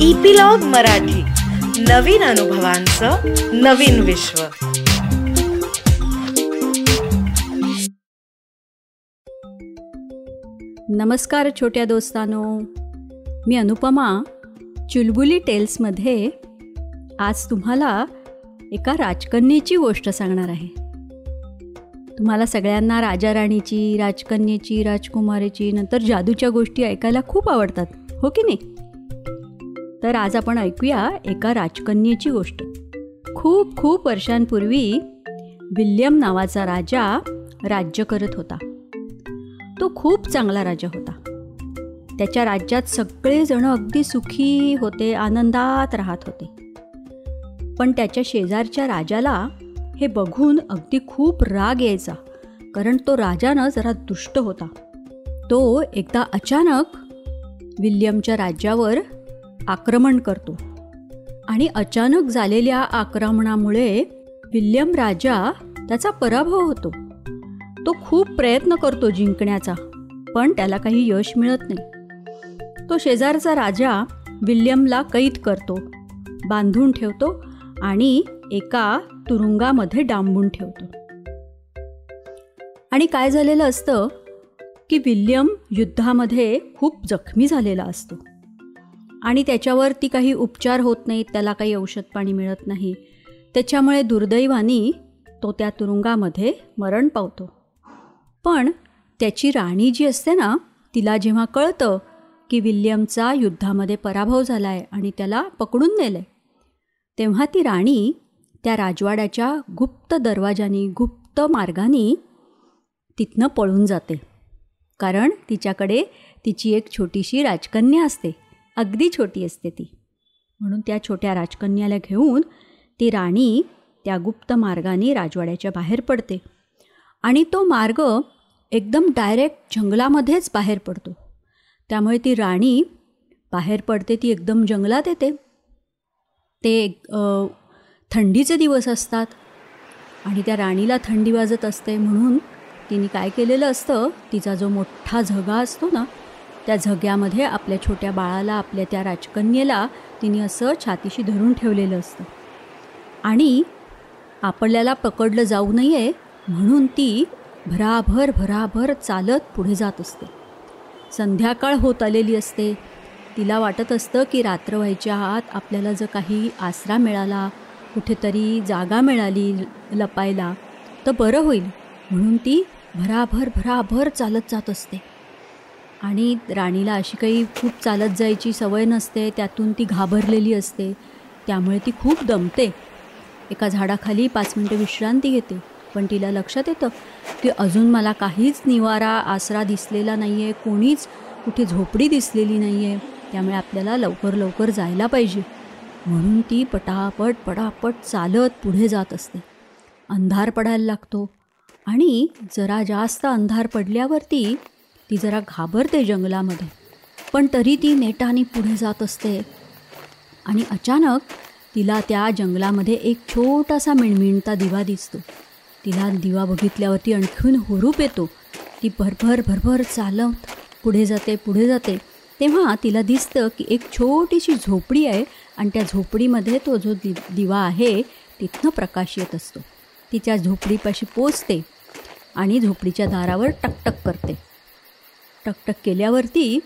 Epilogue Marathi. नवीन अनुभवांचं नवीन विश्व. नमस्कार छोट्या दोस्तानो. मी अनुपमा चुलबुली टेल्समध्ये आज तुम्हाला एका राजकन्येची गोष्ट सांगणार आहे. तुम्हाला सगळ्यांना राजा राणीची राजकन्येची राजकुमारीची नंतर जादूच्या गोष्टी ऐकायला खूप आवडतात हो की नाही? तर आज आपण ऐकूया एका राजकन्येची गोष्ट. खूप खूप वर्षांपूर्वी विल्यम नावाचा राजा राज्य करत होता. तो खूप चांगला राजा होता. त्याच्या राज्यात सगळेजण अगदी सुखी होते आनंदात राहत होते. पण त्याच्या शेजारच्या राजाला हे बघून अगदी खूप राग यायचा कारण तो राजानं जरा दुष्ट होता. तो एकदा अचानक विल्यमच्या राज्यावर आक्रमण करतो. आणि अचानक झालेल्या आक्रमणामुळे विल्यम राजा त्याचा पराभव होतो. तो खूप प्रयत्न करतो जिंकण्याचा पण त्याला काही यश मिळत नाही. तो शेजारचा राजा विल्यमला कैद करतो बांधून ठेवतो आणि एका तुरुंगामध्ये डांबून ठेवतो. आणि काय झालेलं असतं की विल्यम युद्धामध्ये खूप जखमी झालेला असतो. आणि त्याच्यावर ती काही उपचार होत नाहीत त्याला काही औषध पाणी मिळत नाही. त्याच्यामुळे दुर्दैवानी तो त्या तुरुंगामध्ये मरण पावतो. पण त्याची राणी जी असते ना तिला जेव्हा कळतं की विल्यमचा युद्धामध्ये पराभव झाला आहे आणि त्याला पकडून नेलं आहे तेव्हा ती राणी त्या राजवाड्याच्या गुप्त दरवाजानी गुप्त मार्गाने तिथनं पळून जाते. कारण तिच्याकडे तिची एक छोटीशी राजकन्या असते. अगदी छोटी असते ती. म्हणून त्या छोट्या राजकन्याला घेऊन ती राणी त्या गुप्त मार्गाने राजवाड्याच्या बाहेर पडते. आणि तो मार्ग एकदम डायरेक्ट जंगलामध्येच बाहेर पडतो. त्यामुळे ती राणी बाहेर पडते ती एकदम जंगलात येते. ते थंडीचे दिवस असतात आणि त्या राणीला थंडी वाजत असते. म्हणून तिने काय केलेलं असतं तिचा जो मोठा झगा असतो ना त्या झग्यामध्ये आपल्या छोट्या बाळाला आपल्या त्या राजकन्येला तिने असं छातीशी धरून ठेवलेलं असतं. आणि आपल्याला पकडलं जाऊ नये म्हणून ती भराभर भराभर चालत पुढे जात असते. संध्याकाळ होत आलेली असते. तिला वाटत असतं की रात्र व्हायच्या आत आपल्याला जर काही आसरा मिळाला कुठेतरी जागा मिळाली लपायला तर बरं होईल म्हणून ती भराभर भराभर चालत जात असते. आणि राणीला अशी काही खूप चालत जायची सवय नसते त्यातून ती घाबरलेली असते. त्यामुळे ती खूप दमते. एका झाडाखाली पाच मिनटं विश्रांती घेते पण तिला लक्षात येतं की अजून मला काहीच निवारा आसरा दिसलेला नाही आहे कोणीच कुठे झोपडी दिसलेली नाही आहे त्यामुळे आपल्याला लवकर लवकर जायला पाहिजे. म्हणून ती पटापट पटापट चालत पुढे जात असते. अंधार पडायला लागतो. आणि जरा जास्त अंधार पडल्यावरती ती जरा घाबरते जंगलामध्ये. पण तरी ती नेटाने पुढे जात असते. आणि अचानक तिला त्या जंगलामध्ये एक छोटासा मिणमिणता दिवा दिसतो. तिला दिवा बघितल्यावरती आणखीन हुरूप येतो. ती भरभर भरभर चालत पुढे जाते पुढे जाते. तेव्हा तिला दिसतं की एक छोटीशी झोपडी आहे आणि त्या झोपडीमध्ये तो जो दि दिवा आहे तिथनं प्रकाश येत असतो. तिच्या झोपडीपाशी पोचते आणि झोपडीच्या दारावर टकटक करते. टकटक केल्यावरती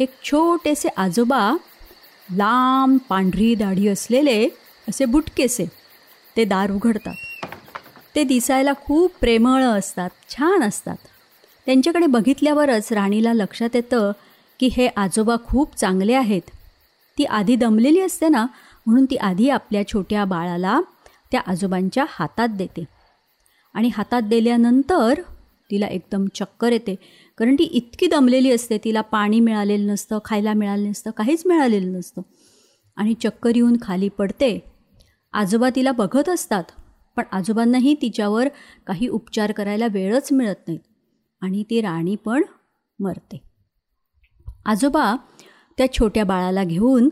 एक छोटेसे आजोबा लांब पांढरी दाढी असलेले असे बुटकेसे ते दार उघडतात. ते दिसायला खूप प्रेमळ असतात छान असतात. त्यांच्याकडे बघितल्यावरच राणीला लक्षात येतं की हे आजोबा खूप चांगले आहेत. ती आधी दमलेली असते ना म्हणून ती आधी आपल्या छोट्या बाळाला त्या आजोबांच्या हातात देते. आणि हातात दिल्यानंतर तिला एकदम चक्कर येते. कारण ती इतकी दमलेली असते तिला पाणी मिळालेलं नसतं खायला मिळालेलं नसतं काहीच मिळालेलं नसतं. आणि चक्कर येऊन खाली पडते. आजोबा तिला बघत असतात पण आजोबांनाही तिच्यावर काही उपचार करायला वेळच मिळत नाही आणि ती राणी पण मरते. आजोबा त्या छोट्या बाळाला घेऊन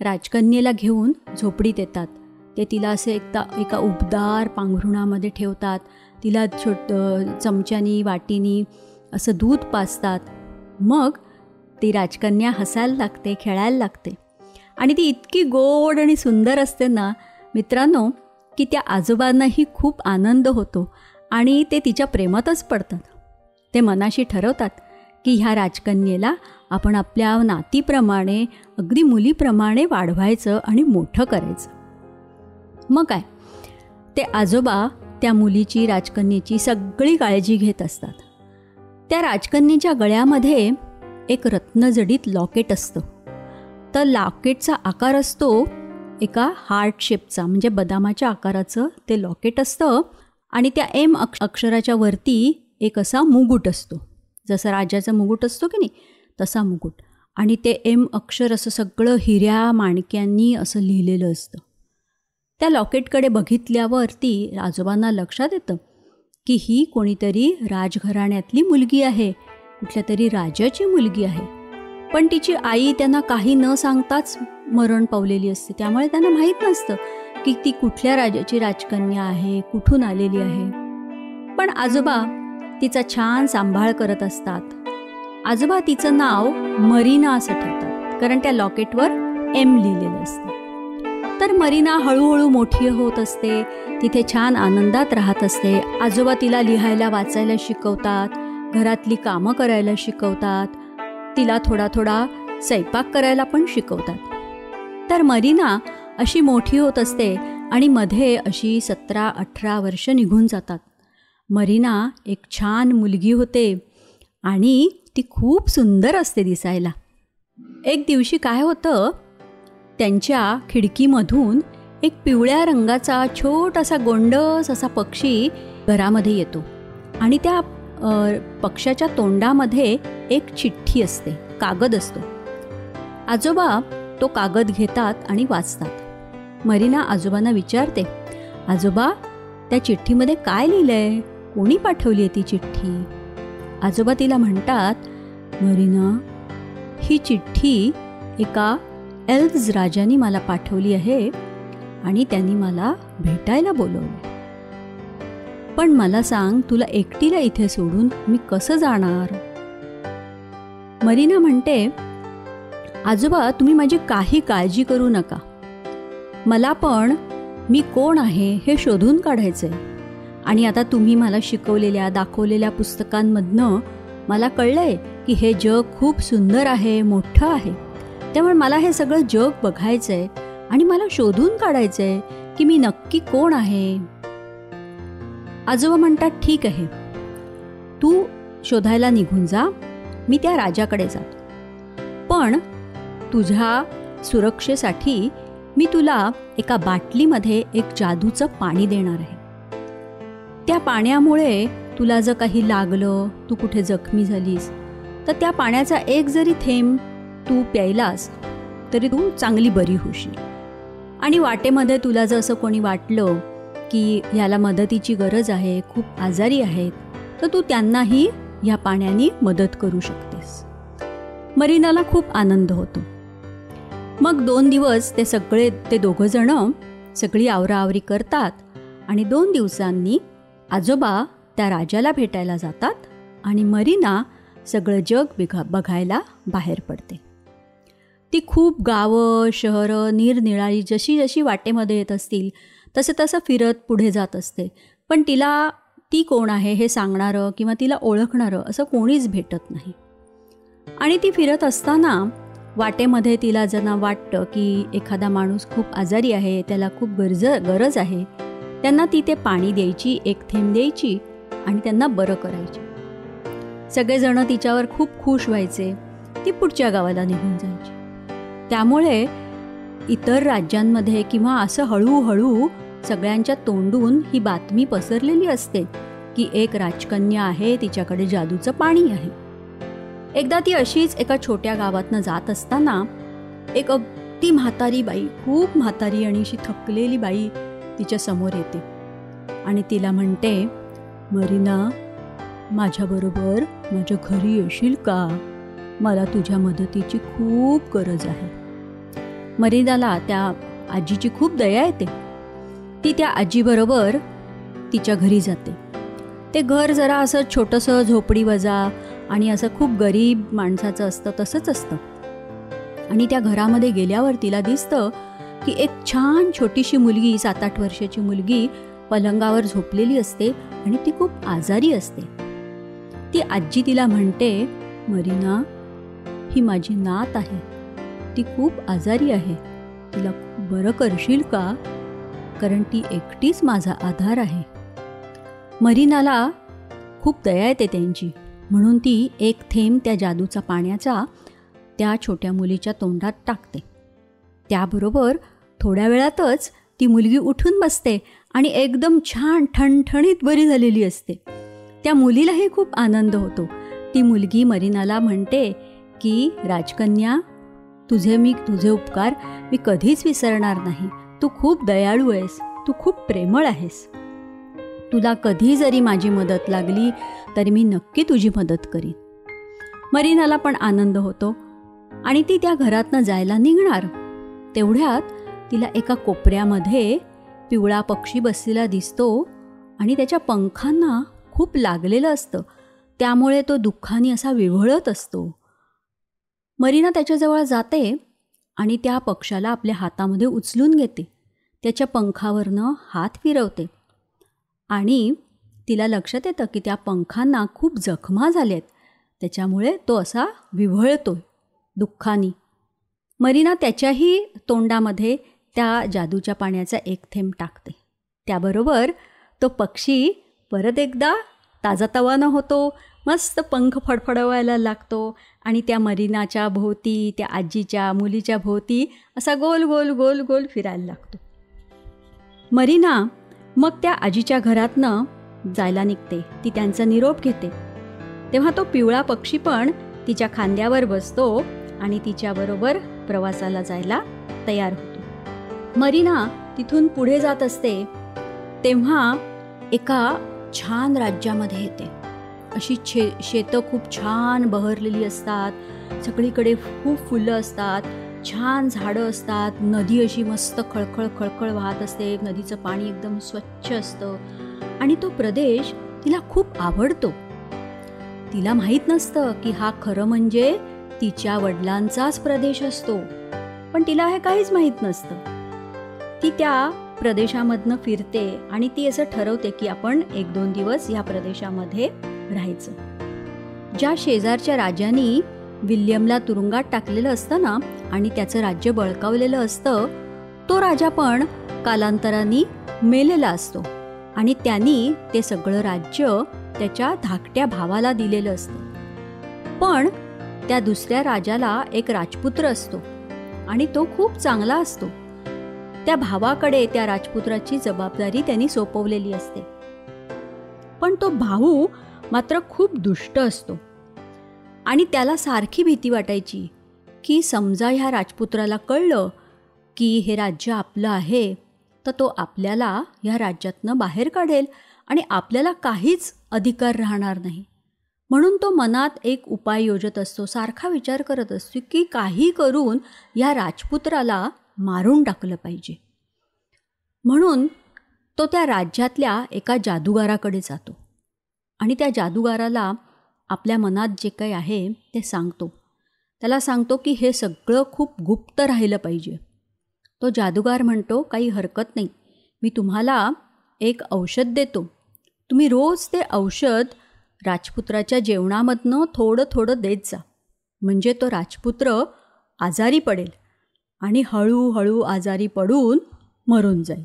राजकन्येला घेऊन झोपडीत येतात. ते तिला असे एकदा एका उबदार पांघरुणामध्ये ठेवतात. तिला छोट चमच्यानी वाटीनी असं दूध पाजतात. मग ती राजकन्या हसायला लागते खेळायला लागते. आणि ती इतकी गोड आणि सुंदर असते ना मित्रांनो की त्या आजोबांनाही खूप आनंद होतो आणि ते तिच्या प्रेमातच पडतात. ते मनाशी ठरवतात की ह्या राजकन्येला आपण आपल्या नातीप्रमाणे अगदी मुलीप्रमाणे वाढवायचं आणि मोठं करायचं. मग काय? ते आजोबा त्या मुलीची राजकन्येची सगळी काळजी घेत असतात. त्या राजकन्येच्या गळ्यामध्ये एक रत्नजडीत लॉकेट असतं. तर लॉकेटचा आकार असतो एका हार्ट शेपचा म्हणजे बदामाच्या आकाराचं ते लॉकेट असतं आणि त्या एम अक्ष अक्षराच्या वरती एक असा मुगुट असतो. जसं राजाचा मुगुट असतो की नाही तसा मुकुट आणि ते एम अक्षर असं सगळं हिऱ्या माणक्यांनी असं लिहिलेलं असतं. त्या लॉकेटकडे बघितल्यावरती आजोबांना लक्षात येतं की ही कोणीतरी राजघराण्यातली मुलगी आहे कुठल्या तरी राजाची मुलगी आहे. पण तिची आई त्यांना काही न सांगताच मरण पावलेली असते. त्यामुळे त्यांना माहीत नसतं की ती कुठल्या राजाची राजकन्या आहे कुठून आलेली आहे. पण आजोबा तिचा छान सांभाळ करत असतात. आजोबा तिचं नाव मरीना असं ठेवतात कारण त्या लॉकेटवर एम लिहिलेलं असतं. तर मरीना हळूहळू मोठी होत असते. तिथे छान आनंदात राहत असते. आजोबा तिला लिहायला वाचायला शिकवतात. घरातली कामं करायला शिकवतात. तिला थोडा थोडा स्वयंपाक करायला पण शिकवतात. तर मरीना अशी मोठी होत असते आणि मध्ये अशी सतरा अठरा वर्ष निघून जातात. मरीना एक छान मुलगी होते आणि ती खूप सुंदर असते दिसायला. एक दिवशी काय होतं त्यांच्या खिडकीमधून एक पिवळ्या रंगाचा छोटासा गोंडस असा पक्षी घरामध्ये येतो. आणि त्या पक्षाच्या तोंडामध्ये एक चिठ्ठी असते. कागद असतो. आजोबा तो कागद घेतात आणि वाचतात. मरीना आजोबांना विचारते आजोबा त्या चिठ्ठीमध्ये काय लिहिलंय? कोणी पाठवली आहे ती चिठ्ठी? आजोबा तिला म्हणतात मरीना ही चिठ्ठी एका एल्व्ज राजाने मला पाठवली आहे आणि त्यांनी मला भेटायला बोलवलं. पण मला सांग तुला एकटीला इथे सोडून मी कसं जाणार? मरीना म्हणते आजोबा तुम्ही माझी काही काळजी करू नका. मला पण मी कोण आहे हे शोधून काढायचं आहे आणि आता तुम्ही मला शिकवलेल्या दाखवलेल्या पुस्तकांमधनं मला कळलंय की हे जग खूप सुंदर आहे मोठं आहे. त्यामुळे मला हे सगळं जग बघायचं आहे आणि मला शोधून काढायचं आहे की मी नक्की कोण आहे. आजोबा म्हणतात ठीक आहे. तू शोधायला निघून जा. मी त्या राजाकडे जातो. पण तुझ्या सुरक्षेसाठी मी तुला एका बाटलीमध्ये एक जादूचं पाणी देणार आहे. त्या पाण्यामुळे तुला जर काही लागलं तू कुठे जखमी झालीस तर त्या पाण्याचा एक जरी थेंब तू प्यायलास तरी तू चांगली बरी होशील. आणि वाटेमध्ये तुला जर असं कोणी वाटलं की ह्याला मदतीची गरज आहे खूप आजारी आहेत तर तू त्यांनाही ह्या पाण्याने मदत करू शकतेस. मरीनाला खूप आनंद होतो. मग दोन दिवस ते सगळे ते दोघंजणं सगळी आवराआवरी करतात आणि दोन दिवसांनी आजोबा त्या राजाला भेटायला जातात आणि मरीना सगळं जग बिघा बघायला बाहेर पडते. ती खूप गावं शहरं निरनिराळी जशी जशी वाटेमध्ये येत असतील तसं तसं फिरत पुढे जात असते. पण तिला ती कोण आहे हे सांगणारं किंवा तिला ओळखणारं असं कोणीच भेटत नाही. आणि ती फिरत असताना वाटेमध्ये तिला ज्यांना वाटतं की एखादा माणूस खूप आजारी आहे त्याला खूप गरज गरज आहे त्यांना ती ते पाणी द्यायची एक थेंब द्यायची आणि त्यांना बरं करायची. सगळेजणं तिच्यावर खूप खुश व्हायचे. ती पुढच्या गावाला निघून जायची. त्यामुळे इतर राज्यांमध्ये किंवा असं हळूहळू सगळ्यांच्या तोंडून ही बातमी पसरलेली असते की एक राजकन्या आहे तिच्याकडे जादूचं पाणी आहे. एकदा ती अशीच एका छोट्या गावातनं जात असताना एक अगदी म्हातारी बाई खूप म्हातारी आणि अशी थकलेली बाई तिच्या समोर येते आणि तिला म्हणते मरीना माझ्याबरोबर माझ्या घरी येशील का? मला तुझ्या मदतीची खूप गरज आहे. मरीदाला त्या आजीची खूप दया येते. ती त्या आजीबरोबर तिच्या घरी जाते. ते घर जरा असं छोटंसं झोपडी वजा आणि असं खूप गरीब माणसाचं असतं तसंच असतं. आणि त्या घरामध्ये गेल्यावर तिला दिसतं की एक छान छोटीशी मुलगी सात आठ वर्षाची मुलगी पलंगावर झोपलेली असते आणि ती खूप आजारी असते. ती आजी तिला म्हणते मरीना ही माझी नात आहे. ती खूप आजारी आहे. तिला बरं करशील का? कारण ती एकटीच माझा आधार आहे. मरीनाला खूप दया येते त्यांची. म्हणून ती एक थेंब त्या जादूचा पाण्याचा त्या छोट्या मुलीच्या तोंडात टाकते. त्याबरोबर थोड्या वेळातच ती मुलगी उठून बसते आणि एकदम छान ठणठणीत बरी झालेली असते. त्या मुलीलाही खूप आनंद होतो. ती मुलगी मरीनाला म्हणते की राजकन्या तुझे मी तुझे उपकार मी कधीच विसरणार नाही. तू खूप दयाळू आहेस. तू खूप प्रेमळ आहेस. तुला कधी जरी माझी मदत लागली तरी मी नक्की तुझी मदत करीन. मरीनाला पण आनंद होतो. आणि ती त्या घरातनं जायला निघणार. तेवढ्यात तिला एका कोपऱ्यामध्ये पिवळा पक्षी बसलेला दिसतो आणि त्याच्या पंखांना खूप लागलेलं असतं. त्यामुळे तो दुःखाने असा विव्हळत असतो. मरीना त्याच्याजवळ जाते आणि त्या पक्षाला आपल्या हातामध्ये उचलून घेते. त्याच्या पंखावरनं हात फिरवते. आणि तिला लक्षात येतं की त्या पंखांना खूप जखमा झाल्यात त्याच्यामुळे तो असा विव्हळतो दुःखानी. मरीना त्याच्याही तोंडामध्ये त्या जादूच्या पाण्याचा एक थेंब टाकते. त्याबरोबर तो पक्षी परत एकदा ताजातवानं होतो मस्त पंख फडफडवायला लागतो. आणि त्या मरीनाच्या भोवती त्या आजीच्या मुलीच्या भोवती असा गोल गोल गोल गोल फिरायला लागतो. मरीना मग त्या आजीच्या घरातनं जायला निघते. ती त्यांचा निरोप घेते. तेव्हा तो पिवळा पक्षी पण तिच्या खांद्यावर बसतो आणि तिच्याबरोबर प्रवासाला जायला तयार होतो. मरीना तिथून पुढे जात असते तेव्हा एका छान राज्यामध्ये येते. अशी छे शेतं खूप छान बहरलेली असतात. सगळीकडे खूप फुलं असतात. छान झाडं असतात. नदी अशी मस्त खळखळ खळखळ वाहत असते. नदीचं पाणी एकदम स्वच्छ असतं. आणि तो प्रदेश तिला खूप आवडतो. तिला माहीत नसतं की हा खरं म्हणजे तिच्या वडिलांचाच प्रदेश असतो. पण तिला हे काहीच माहीत नसतं. ती त्या प्रदेशामधनं फिरते आणि ती असं ठरवते की आपण एक दोन दिवस या प्रदेशामध्ये राहायचं ज्या शेजारच्या राजांनी विल्यमला तुरुंगात टाकलेलं असतं ना आणि त्याचं राज्य बळकावलेलं असतं तो राजा पण कालांतराने मेलेला असतो. आणि त्यांनी ते सगळं राज्य त्याच्या धाकट्या भावाला दिलेलं असतं. पण त्या दुसऱ्या राजाला एक राजपुत्र असतो. आणि तो खूप चांगला असतो. त्या भावाकडे त्या राजपुत्राची जबाबदारी त्यांनी सोपवलेली असते. पण तो भाऊ मात्र खूप दुष्ट असतो. आणि त्याला सारखी भीती वाटायची की समजा ह्या राजपुत्राला कळलं की हे राज्य आपलं आहे तर तो आपल्याला ह्या राज्यातनं बाहेर काढेल आणि आपल्याला काहीच अधिकार राहणार नाही. म्हणून तो मनात एक उपाय योजत असतो सारखा विचार करत असतो की काही करून या राजपुत्राला मारून टाकलं पाहिजे. म्हणून तो त्या राज्यातल्या एका जादूगाराकडे जातो. आणि त्या जादूगाराला आपल्या मनात जे काही आहे ते सांगतो. त्याला सांगतो की हे सगळं खूप गुप्त राहिलं पाहिजे. तो जादूगार म्हणतो काही हरकत नाही. मी तुम्हाला एक औषध देतो. तुम्ही रोज ते औषध राजपुत्राच्या जेवणामधनं थोडं थोडं देत जा. म्हणजे तो राजपुत्र आजारी पडेल आणि हळूहळू आजारी पडून मरून जाईल.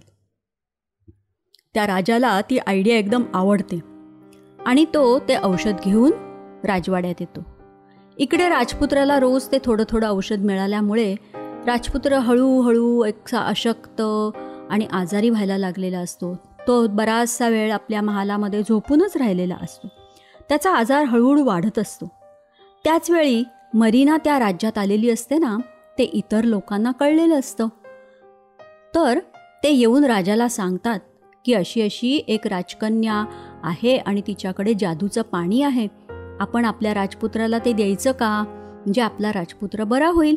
त्या राजाला ती आयडिया एकदम आवडते. आणि तो ते औषध घेऊन राजवाड्यात येतो. इकडे राजपुत्राला रोज ते थोडं थोडं औषध मिळाल्यामुळे राजपुत्र हळूहळू एक अशक्त आणि आजारी व्हायला लागलेला असतो. तो बराचसा वेळ आपल्या महालामध्ये झोपूनच राहिलेला असतो. त्याचा आजार हळूहळू वाढत असतो. त्याचवेळी मरीना त्या राज्यात आलेली असते ना ते इतर लोकांना कळलेलं असतं. तर ते येऊन राजाला सांगतात की अशी अशी एक राजकन्या आहे आणि तिच्याकडे जादूचं पाणी आहे. आपण आपल्या राजपुत्राला ते द्यायचं का? म्हणजे आपला राजपुत्र बरा होईल.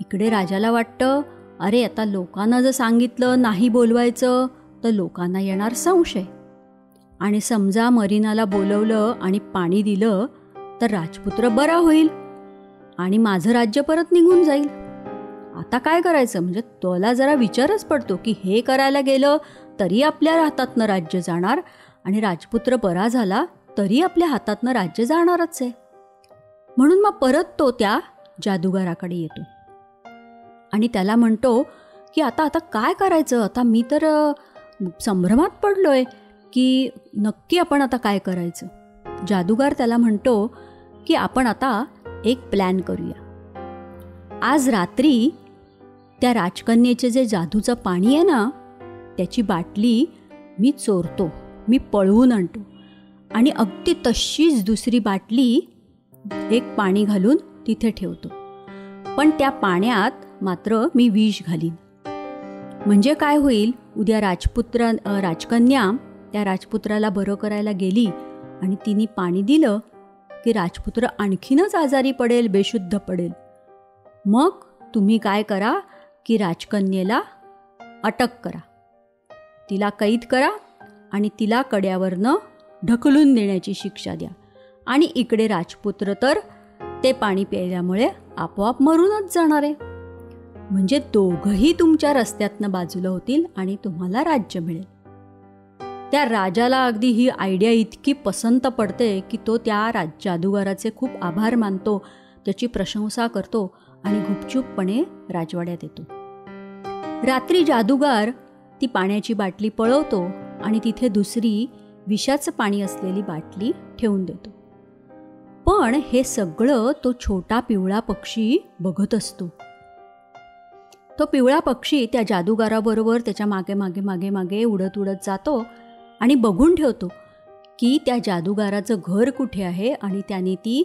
इकडे राजाला वाटतं अरे आता लोकांना जर सांगितलं नाही बोलवायचं तर लोकांना येणार संशय. आणि समजा मरीनाला बोलवलं आणि पाणी दिलं तर राजपुत्र बरा होईल आणि माझं राज्य परत निघून जाईल. आता काय करायचं? म्हणजे तोला जरा विचारच पडतो की हे करायला गेलं तरी आपल्या हातातनं राज्य जाणार आणि राजपुत्र बरा झाला तरी आपल्या हातातनं राज्य जाणारच आहे. म्हणून मग परत तो त्या जादूगाराकडे येतो. आणि त्याला म्हणतो की आता आता काय करायचं? आता मी तर संभ्रमात पडलोय की नक्की आपण आता काय करायचं? जादूगार त्याला म्हणतो की आपण आता एक प्लॅन करूया. आज रात्री त्या राजकन्येचे जे जादूचं पाणी आहे ना त्याची बाटली मी चोरतो मी पळवून आणतो. आणि अगदी तशीच दुसरी बाटली एक पाणी घालून तिथे ठेवतो. पण त्या पाण्यात मात्र मी विष घालीन. म्हणजे काय होईल? उद्या राजपुत्र राजकन्या त्या राजपुत्राला बरं करायला गेली आणि तिने पाणी दिलं की राजपुत्र आणखीनच आजारी पडेल बेशुद्ध पडेल. मग तुम्ही काय करा की राजकन्येला अटक करा. तिला कैद करा आणि तिला कड्यावरनं ढकलून देण्याची शिक्षा द्या. आणि इकडे राजपुत्र तर ते पाणी प्यायल्यामुळे आपोआप मरूनच जाणार. आहे म्हणजे दोघंही तुमच्या रस्त्यातनं बाजूला होतील आणि तुम्हाला राज्य मिळेल. त्या राजाला अगदी ही आयडिया इतकी पसंत पडते की तो त्या राज जादूगाराचे खूप आभार मानतो त्याची प्रशंसा करतो आणि गुपचूपपणे राजवाड्यात येतो. रात्री जादूगार ती पाण्याची बाटली पळवतो आणि तिथे दुसरी विषाचं पाणी असलेली बाटली ठेवून देतो. पण हे सगळं तो छोटा पिवळा पक्षी बघत असतो. तो पिवळा पक्षी त्या जादूगाराबरोबर त्याच्यामागे मागे मागे मागे उडत उडत जातो आणि बघून ठेवतो की त्या जादूगाराचं घर कुठे आहे आणि त्याने ती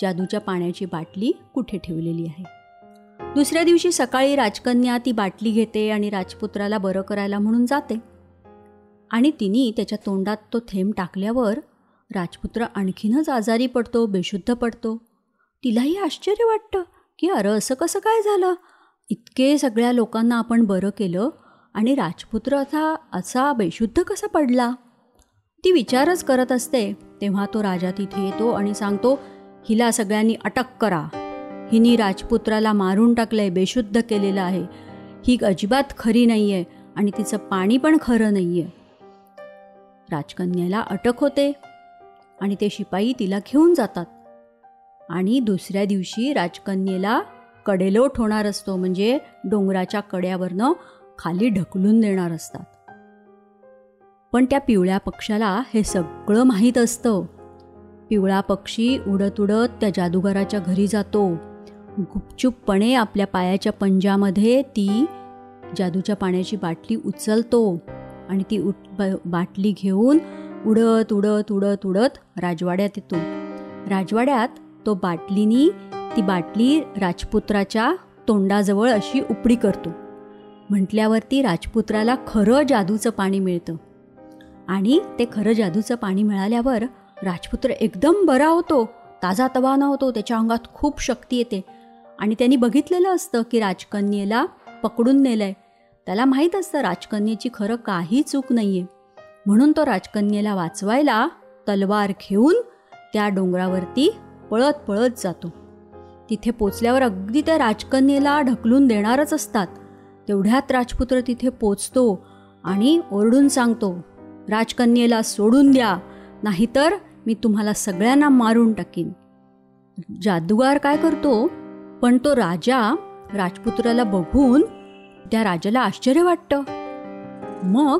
जादूच्या पाण्याची बाटली कुठे ठेवलेली आहे. दुसऱ्या दिवशी सकाळी राजकन्या ती बाटली घेते आणि राजपुत्राला बरं करायला म्हणून जाते. आणि तिने त्याच्या तोंडात तो थेंब टाकल्यावर राजपुत्र आणखीनच आजारी पडतो बेशुद्ध पडतो. तिलाही आश्चर्य वाटतं की अरे असं कसं काय झालं? इतके सगळ्या लोकांना आपण बरं केलं आणि राजपुत्र आता असा बेशुद्ध कसा पडला? ती विचारच करत असते. तेव्हा तो राजा तिथे येतो आणि सांगतो हिला सगळ्यांनी अटक करा. हिनी राजपुत्राला मारून टाकलंय बेशुद्ध केलेलं आहे. ही अजिबात खरी नाही आहे आणि तिचं पाणी पण खरं नाही आहे राजकन्याला अटक होते आणि ते शिपाई तिला घेऊन जातात. आणि दुसऱ्या दिवशी राजकन्येला कडेलोट होणार असतो म्हणजे डोंगराच्या कड्यावरनं खाली ढकलून देणार असतात. पण त्या पिवळ्या पक्षाला हे सगळं माहीत असतं. पिवळा पक्षी उडत उडत त्या जादूगाराच्या घरी जातो. गुपचूपपणे आपल्या पायाच्या पंजामध्ये ती जादूच्या पाण्याची बाटली उचलतो आणि ती उट बाटली घेऊन उडत उडत उडत उडत राजवाड्यात येतो. राजवाड्यात तो बाटलीनी ती बाटली राजपुत्राच्या तोंडाजवळ अशी उपडी करतो. म्हटल्यावरती राजपुत्राला खरं जादूचं पाणी मिळतं. आणि ते खरं जादूचं पाणी मिळाल्यावर राजपुत्र एकदम बरा होतो. ताजा तवाना होतो. त्याच्या अंगात खूप शक्ती येते. आणि त्यांनी बघितलेलं असतं की राजकन्येला पकडून नेलं आहे त्याला माहीत असतं राजकन्येची खरं काही चूक नाही आहे म्हणून तो राजकन्येला वाचवायला तलवार घेऊन त्या डोंगरावरती पळत पळत जातो. तिथे पोचल्यावर अगदी त्या राजकन्येला ढकलून देणारच असतात. तेवढ्यात राजपुत्र तिथे पोचतो आणि ओरडून सांगतो राजकन्येला सोडून द्या नाहीतर मी तुम्हाला सगळ्यांना मारून टाकीन. जादूगार काय करतो? पण तो राजा राजपुत्राला बघून त्या राजाला आश्चर्य वाटतं. मग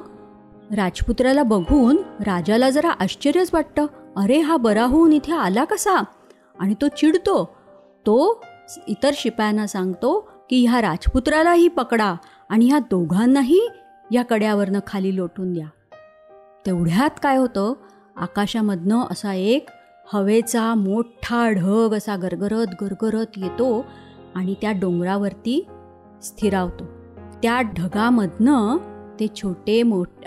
राजपुत्राला बघून राजाला जरा आश्चर्यच वाटतं. अरे हा बरा होऊन इथे आला कसा? आणि तो चिडतो. तो इतर शिपायांना सांगतो की ह्या राजपुत्रालाही पकडा आणि ह्या दोघांनाही या कड्यावरनं खाली लोटून द्या. तेवढ्यात काय होतं? आकाशामधनं असा एक हवेचा मोठा ढग असा गरगरत गरगरत येतो आणि त्या डोंगरावरती स्थिरावतो. त्या ढगामधनं ते छोटे मोठ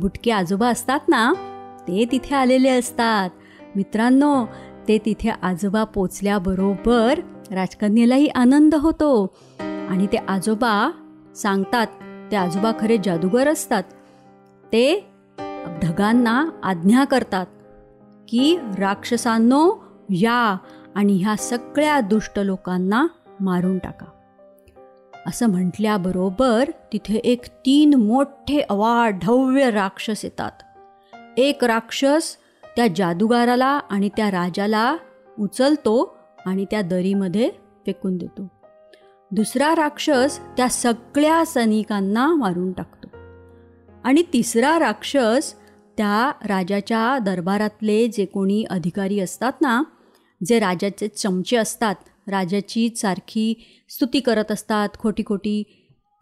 बुटके आजोबा असतात ना ते तिथे आलेले असतात. मित्रांनो ते तिथे आजोबा पोचल्याबरोबर राजकन्येलाही आनंद होतो आणि ते आजोबा सांगतात ते आजोबा खरे जादूगर असतात. ते ढगांना आज्ञा करतात. की राक्षसांनो या आणि ह्या सगळ्या दुष्ट लोकांना मारून टाका. असं म्हटल्याबरोबर तिथे एक तीन मोठे अवाढव्य राक्षस येतात. एक राक्षस त्या जादूगाराला आणि त्या राजाला उचलतो आणि त्या दरीमध्ये फेकून देतो. दुसरा राक्षस त्या सगळ्या सैनिकांना मारून टाकतो. आणि तिसरा राक्षस त्या राजाच्या दरबारातले जे कोणी अधिकारी असतात ना जे राजाचे चमचे असतात राजाची सारखी स्तुती करत असतात खोटी खोटी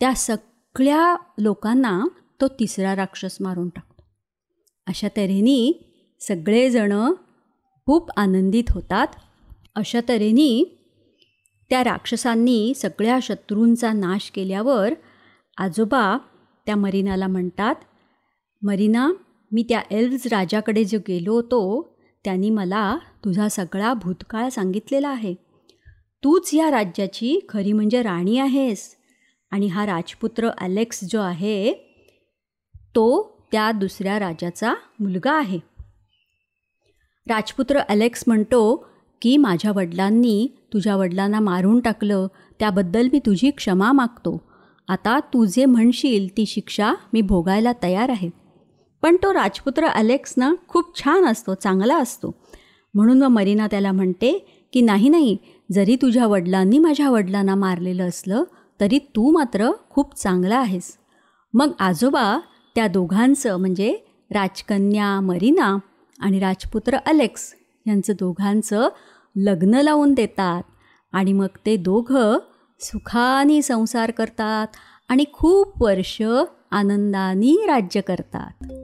त्या सगळ्या लोकांना तो तिसरा राक्षस मारून टाकतो. अशा तऱ्हेने सगळेजणं खूप आनंदित होतात. अशा तऱ्हेने त्या राक्षसांनी सगळ्या शत्रूंचा नाश केल्यावर आजोबा त्या मरीनाला म्हणतात मरीना मी त्या एल्व्ज राजाकडे जो गेलो होतो त्यांनी मला तुझा सगळा भूतकाळ सांगितलेला आहे. तूच या राज्याची खरी म्हणजे राणी आहेस. आणि हा राजपुत्र अलेक्स जो आहे तो त्या दुसऱ्या राजाचा मुलगा आहे. राजपुत्र अलेक्स म्हणतो की माझ्या वडिलांनी तुझ्या वडिलांना मारून टाकलं त्याबद्दल मी तुझी क्षमा मागतो. आता तू जे म्हणशील ती शिक्षा मी भोगायला तयार आहे. पण तो राजपुत्र अलेक्स ना खूप छान असतो चांगला असतो. म्हणून मग मरीना त्याला म्हणते की नाही नाही जरी तुझ्या वडिलांनी माझ्या वडिलांना मारलेलं असलं तरी तू मात्र खूप चांगला आहेस. मग आजोबा त्या दोघांचं म्हणजे राजकन्या मरीना आणि राजपुत्र अलेक्स यांचं दोघांचं लग्न लावून देतात आणि मग ते दोघं सुखाने संसार करतात आणि खूप वर्ष आनंदाने राज्य करतात.